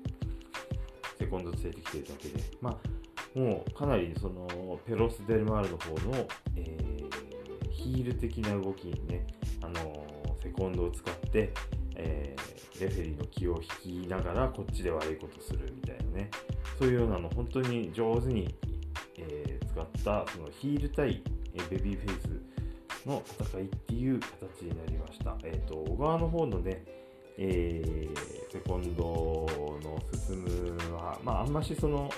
セコンド連れてきてるだけで、まあ、もうかなりそのペロス・デルマールの方の、えー、ヒール的な動きにね、あのセコンドを使って、えー、レフェリーの気を引きながらこっちで悪いことするみたいなねそういうようなの本当に上手に、えー、使ったそのヒール対、ベビーフェイスの戦いっていう形になりました。えっ、ー、と小川の方のねえー、セコンドの進むは、まあ、あんましその、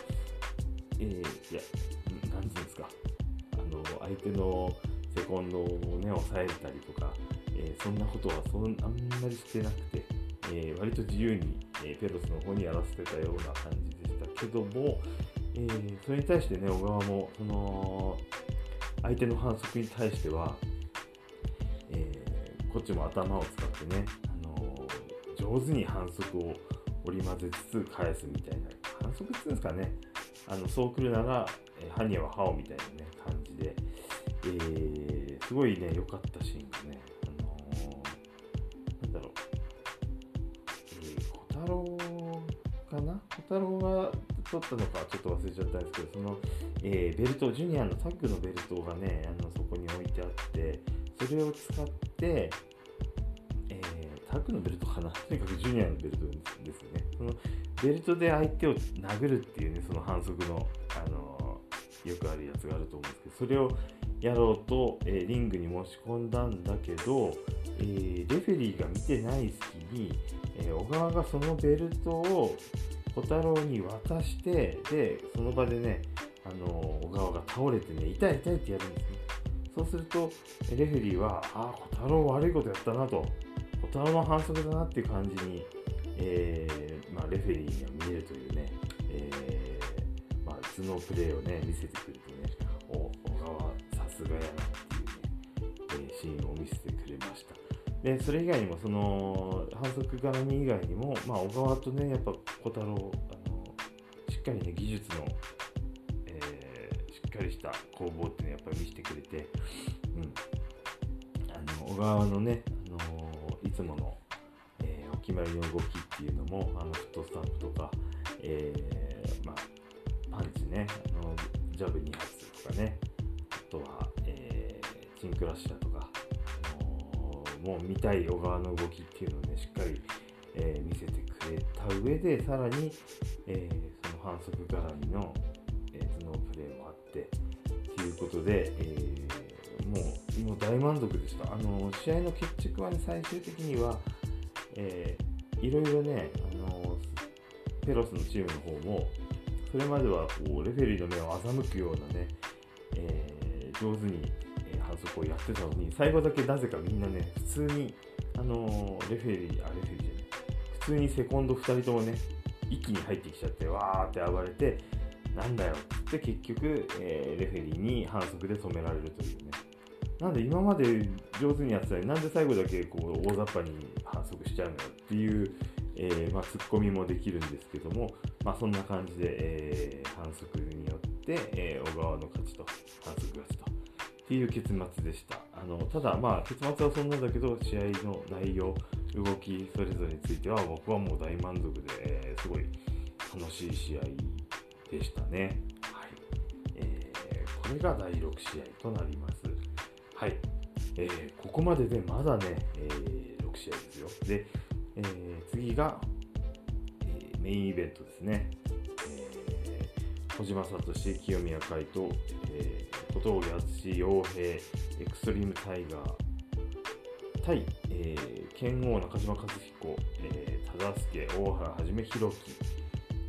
えー、いや、なんていうんですか、あの、相手のセコンドをね、抑えたりとか、えー、そんなことはそんあんまりしてなくて、えー、割と自由に、えー、ペロスの方にやらせてたような感じでしたけども、えー、それに対してね、小川も、その、相手の反則に対しては、えー、こっちも頭を使ってね、上手に反則を織り交ぜつつ返すみたいな、反則っていうんですかね、あのそう来るなら、えー、ハニはハオみたいなね、感じで、えー、すごいね、良かったシーンがね、あのー、なんだろう、えー、小太郎かな？小太郎が取ったのかちょっと忘れちゃったんですけど、その、えー、ベルト、ジュニアのタッグのベルトがね、あのそこに置いてあって、それを使って、タッグのベルトかな。とにかくジュニアのベルトですよね。そのベルトで相手を殴るっていうね、その反則の、あのよくあるやつがあると思うんですけど、それを、やろうと、えー、リングに持ち込んだんだけど、えー、レフェリーが見てない隙に、え小川がそのベルトを小太郎に渡してでその場でねあの小川が倒れてね痛い痛いってやるんですね。そうするとレフェリーはああ小太郎悪いことやったなと。小太郎の反則だなっていう感じに、えー、まあ、レフェリーには見えるというね、えー、まあ、頭脳プレーをね見せてくれてねお小川さすがやなっていうね、えー、シーンを見せてくれましたでそれ以外にもその反則絡み以外にも、まあ、小川とねやっぱ小太郎あのしっかりね技術のえしっかりした攻防っていうのをやっぱり見せてくれて、うん、あの小川のね、つもの、えー、お決まりの動きっていうのもあのフットスタンプとか、えー、まあ、パンチねあのジャブ2発とかねあとは、えー、チンクラッシャーとか、あのもう見たい小川の動きっていうのをねしっかり、え見せてくれた上でさらに、えその反則絡みのえ頭脳プレーもあってということで、えー、もう大満足でした。あの試合の決着はね、最終的には、えー、いろいろね、あのペロスのチームの方も、それまではこうレフェリーの目を欺くようなね、えー、上手に、反則をやってたのに、最後だけなぜかみんなね、普通に、あのレフェリー、あ、レフェリーじゃない、普通にセコンド2人ともね、一気に入ってきちゃって、わーって暴れて、なんだよって結局、えー、レフェリーに反則で止められるというね。なんで今まで上手にやってたのになんで最後だけこう大雑把に反則しちゃうのよっていう、えー、まあ、ツッコミもできるんですけども、まあ、そんな感じで、えー、反則によって、え小川の勝ちと反則勝ちとっていう結末でした。あのただ、まあ、結末はそんなんだけど試合の内容動きそれぞれについては僕はもう大満足で、えすごい楽しい試合でしたね。はい。えー、これが第6試合となります。はい。えー、ここまででまだね、えー、6試合ですよ。で、えー、次が、えー、メインイベントですね。えー、小島聡、清宮海斗、えー、小峠淳、洋平、エクストリームタイガー、対、えー、剣王中島和彦、えー、忠助、大原はじめ弘樹っ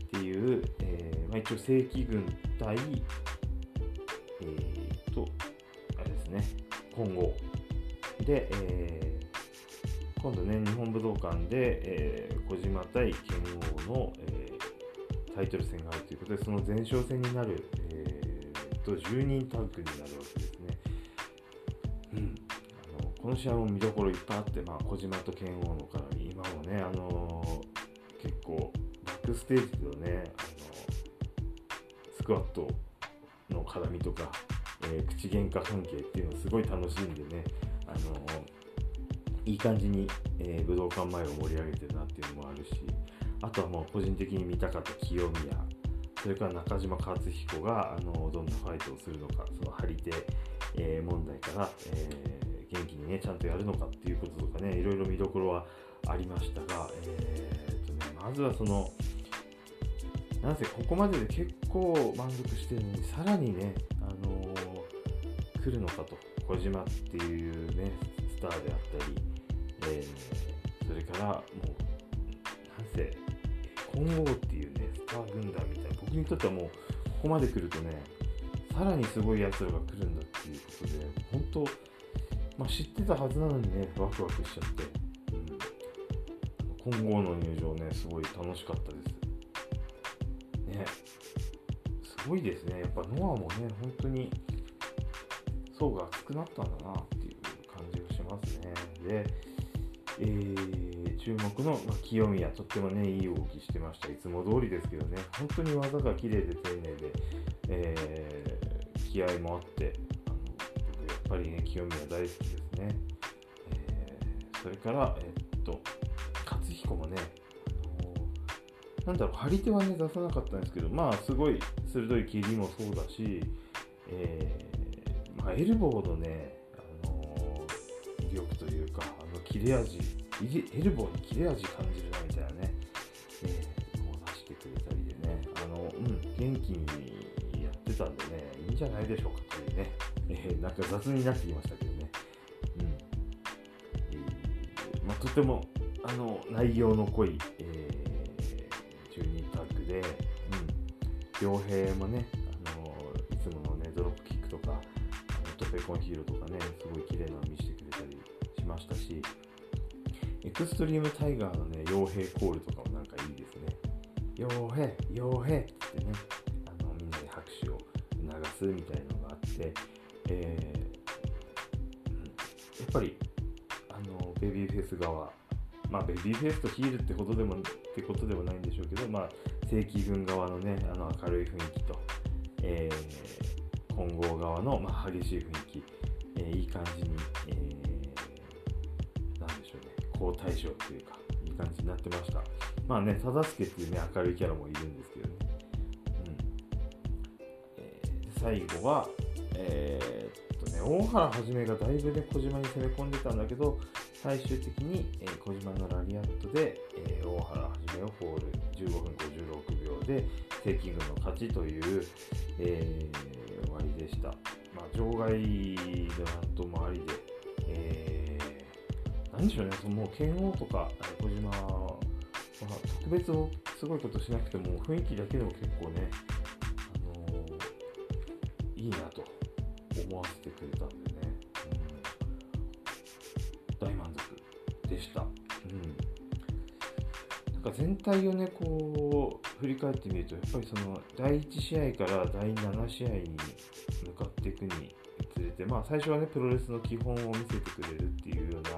ていう、えーまあ、一応正規軍対、えー、と、あれですね、今後。で、えー、今度ね、日本武道館で、えー、小島対剣王の、えー、タイトル戦があるということで、その前哨戦になる、えー、と10人タッグになるわけですね。うん、あのこの試合も見どころいっぱいあって、まあ、小島と剣王の絡み、今もね、あのー、結構バックステージでね、あの。スクワットの絡みとか、えー、口喧嘩関係っていうのをすごい楽しんでね、あのー、いい感じに、えー、武道館前を盛り上げてるなっていうのもあるし、あとはもう個人的に見たかった清宮、それから中島克彦が、あのどんなファイトをするのか、その張り手、え問題から、え元気にね、ちゃんとやるのかっていうこととかね、いろいろ見どころはありましたが、えーとね、まずはその、なぜここまでで結構満足してるのにさらにね、あのー、来るのかと。小島っていうねスターであったり、えー、それからもうなんせ混合っていうねスター軍団みたいな僕にとってはもうここまで来るとねさらにすごいやつらが来るんだっていうことで本当、まあ、知ってたはずなのにねワクワクしちゃって、うん、混合の入場ねすごい楽しかったです。ね。すごいですね。やっぱノアもね本当に層が厚くなったんだなっていう感じがしますね。で、えー、注目の、まあ、清宮とってもねいい動きしてました。いつも通りですけどね。本当に技が綺麗で丁寧で、えー、気合もあってあの僕やっぱりね清宮大好きですね、えー、それからえ、っと勝彦もねなんだろう、張り手はね、出さなかったんですけど、まあ、すごい鋭い切りもそうだし、えー、まあ、エルボーのね、あのー、威力というか、あの切れ味、エルボーに切れ味感じるなみたいなね、えー、もう出してくれたりでね、あの、うん、元気にやってたんでね、いいんじゃないでしょうかというね、えー、なんか雑になってきましたけどね、うん。えーまあ、とてもあの内容の濃い、YO-HEYもねあのいつものねドロップキックとかあのトペコンヒーローとかねすごい綺麗なの見せてくれたりしましたしエクストリームタイガーのね YO-HEYコールとかもなんかいいですね。傭兵傭兵ってねあのみんなで拍手を促すみたいなのがあって、えー、うん、やっぱりあのベビーフェイス側まあ、ベビーフェイスとヒールってことでもってことではないんでしょうけど、まあ、正規軍側のねあの明るい雰囲気と、えー、混合側の、まあ、激しい雰囲気、えー、いい感じに、えー、なんでしょうね好対象というかいい感じになってました。まあね忠助っていうね明るいキャラもいるんですけどね、うん。えー、最後はえー、っとね大原はじめがだいぶね小島に攻め込んでたんだけど最終的に、えー、小島のラリアットで、えー、大原はじめをフォール15分56秒で正規軍の勝ちという、えー、終わりでした。まあ、場外でなんともありで、えー、何でしょうね、そのもう剣王とか小島は、まあ、特別すごいことしなくても雰囲気だけでも結構ね、あのー、いいなと思わせてくれたんでした。うんなんか全体をねこう振り返ってみるとやっぱりその第1試合から第7試合に向かっていくにつれてまあ最初はねプロレスの基本を見せてくれるっていうような、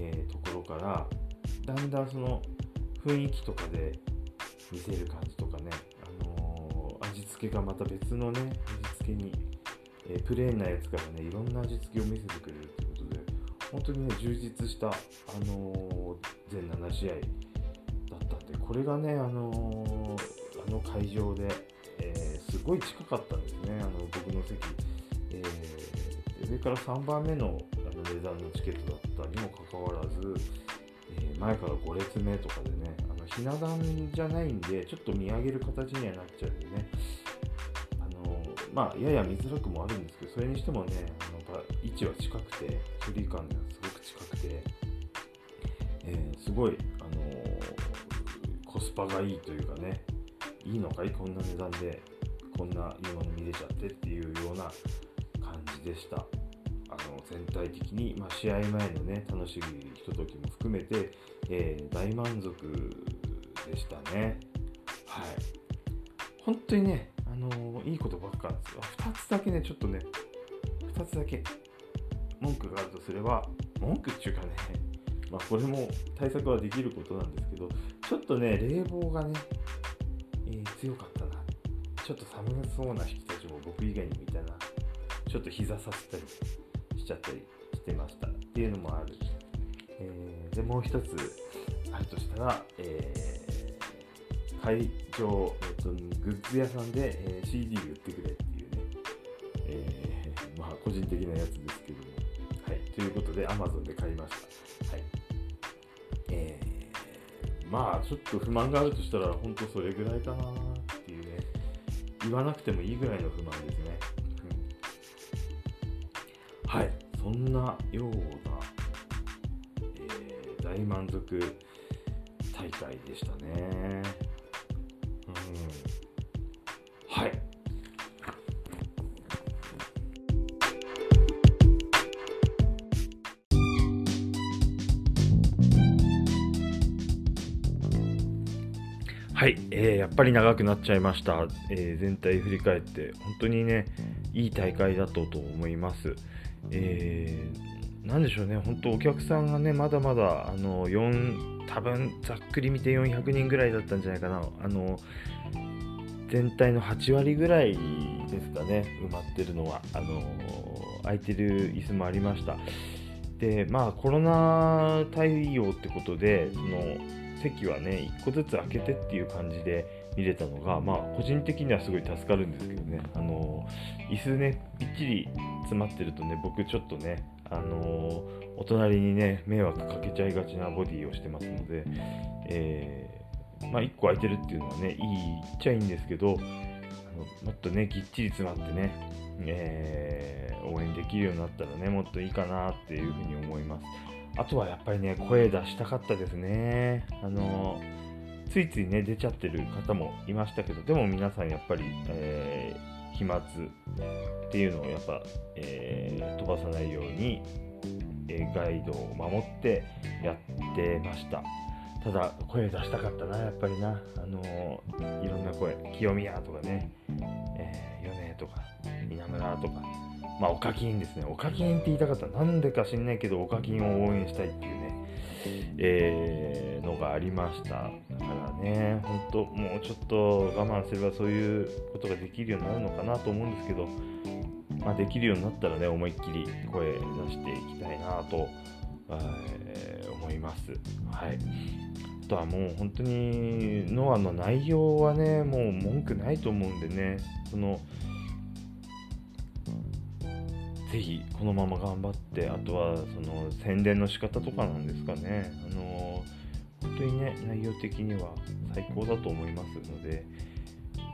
えー、ところからだんだんその雰囲気とかで見せる感じとかね、あのー、味付けがまた別のね味付けに、えー、プレーンなやつからねいろんな味付けを見せてくれる本当にね、充実した、あのー、全7試合だったんで、これがね、あのー、あの会場で、えー、すごい近かったんですね、あの僕の席。えー、上から3番目のあの値段のチケットだったにもかかわらず、え、前から5列目とかでね、あのひな壇じゃないんで、ちょっと見上げる形にはなっちゃうんでね、まあ、やや見づらくもあるんですけど、それにしてもね、位置は近くて、距離感がすごく近くて、えー、すごい、あのー、コスパがいいというかね、いいのかい？こんな値段で、こんないいもの見れちゃってっていうような感じでした。あの全体的に、まあ、試合前のね、楽しみひとときも含めて、えー、大満足でしたね。はい。本当にね、あのいいことばっかなんですよ。2つだけね、ちょっとね、2つだけ文句があるとすれば、文句っていうかね、まあこれも対策はできることなんですけど、ちょっとね、冷房がね、えー、強かったな。ちょっと寒そうな人たちも僕以外にもいたな。ちょっと膝させたりしちゃったりしてましたっていうのもある。えー、で、もう一つあるとしたら、えー、会場、えっと、グッズ屋さんで、えー、CD 売ってくれっていうね、えー、まあ個人的なやつですけど、ということで Amazon で買いました。はい。えー、まあちょっと不満があるとしたら本当それぐらいかなっていうね、言わなくてもいいぐらいの不満ですね。うん、はい、そんなような、えー、大満足大会でしたね。はいはい、えー、やっぱり長くなっちゃいました、えー、全体振り返って本当にねいい大会だったと思います、えー、なんでしょうね本当お客さんがねまだまだあの4多分ざっくり見て400人ぐらいだったんじゃないかな。あの全体の8割ぐらいですかね埋まってるのは。あの空いてる椅子もありました。でまあコロナ対応ってことでその席はね1個ずつ開けてっていう感じで見れたのがまあ個人的にはすごい助かるんですけどね。あの椅子ねびっちり詰まってるとね僕ちょっとねあのお隣にね迷惑かけちゃいがちなボディをしてますので、えーまあ、1個空いてるっていうのはね、いいっちゃいいんですけど、あのもっとね、ぎっちり詰まってね、えー、応援できるようになったらねもっといいかなっていうふうに思います。あとはやっぱりね声出したかったですね。あのついついね出ちゃってる方もいましたけどでも皆さんやっぱり、えー、飛沫っていうのをやっぱ、えー、飛ばさないように、えガイドを守ってやってました。ただ声出したかったなやっぱりな。あの、いろんな声清宮とかね、えー、米とか稲村とかまあおかきんですね。おかきんって言いたかった。なんでか知んないけどおかきんを応援したいっていうね。えー、のがありましただからね。本当もうちょっと我慢すればそういうことができるようになるのかなと思うんですけどまあ、できるようになったらね思いっきり声出していきたいなと、えー、思います。はい。あとはもう本当にノアの内容はねもう文句ないと思うんでね。そのぜひこのまま頑張ってあとはその宣伝の仕方とかなんですかね。あの本当にね内容的には最高だと思いますので、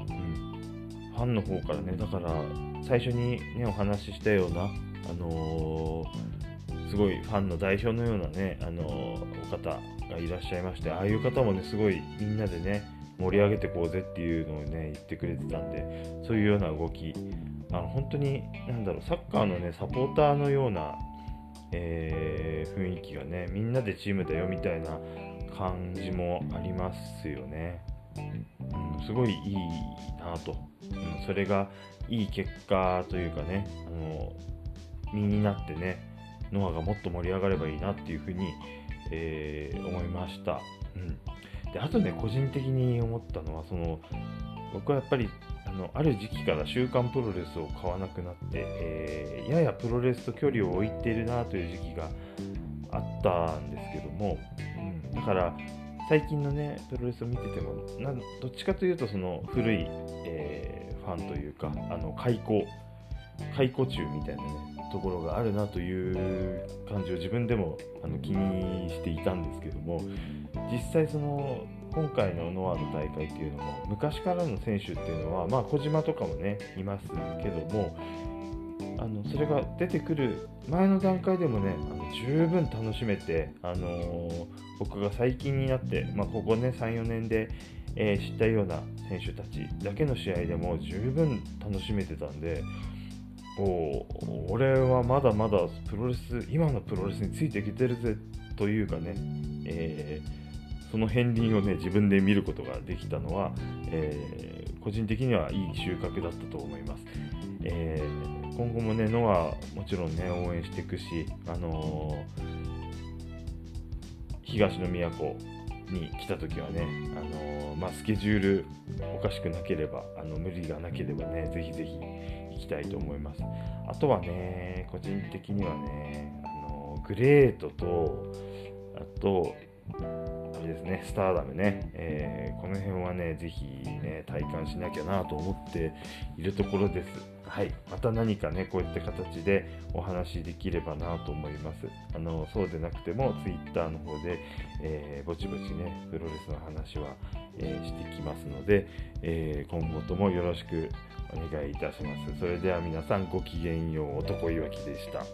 うん、ファンの方からねだから最初にねお話ししたようなあのー、すごいファンの代表のようなね、あのー、お方がいらっしゃいましてああいう方もねすごいみんなでね盛り上げてこうぜっていうのをね言ってくれてたんでそういうような動きあの本当に何だろうサッカーのねサポーターのような、えー、雰囲気がねみんなでチームだよみたいな感じもありますよね。うん、すごいいいなと、うん、それがいい結果というかねあの身になってねノアがもっと盛り上がればいいなっていうふうに、えー、思いました、うん、であとね個人的に思ったのはその僕はやっぱりのある時期から週刊プロレスを買わなくなって、えー、ややプロレスと距離を置いているなという時期があったんですけども、うん、だから最近のねプロレスを見ててもなどっちかというとその古い、えー、ファンというかあの開口解雇中みたいなねところがあるなという感じを自分でもあの気にしていたんですけども実際その今回のノアの大会っていうのも昔からの選手っていうのはまあ小島とかもねいますけどもあのそれが出てくる前の段階でもねあの十分楽しめて、あのー、僕が最近になって、まあ、ここね34年で、えー、知ったような選手たちだけの試合でも十分楽しめてたんでお俺はまだまだプロレス今のプロレスについていけてるぜというかね、えー、その片鱗をね自分で見ることができたのは、え個人的にはいい収穫だったと思います。えー今後もね、ノアもちろんね、応援していくし、あのー、東の都に来た時はね、あのー、まあ、スケジュールおかしくなければ、あの無理がなければね、ぜひぜひ行きたいと思います。あとはね、個人的にはね、あの、グレートと、あと、あれですね、スターダムね、えー、この辺はね、ぜひね、体感しなきゃなと思っているところです。はい、また何かね、こういった形でお話できればなと思います。あのそうでなくても、Twitter の方で、えー、ぼちぼちね、プロレスの話は、えー、してきますので、え、今後ともよろしくお願いいたします。それでは皆さんごきげんよう、男いわきでした。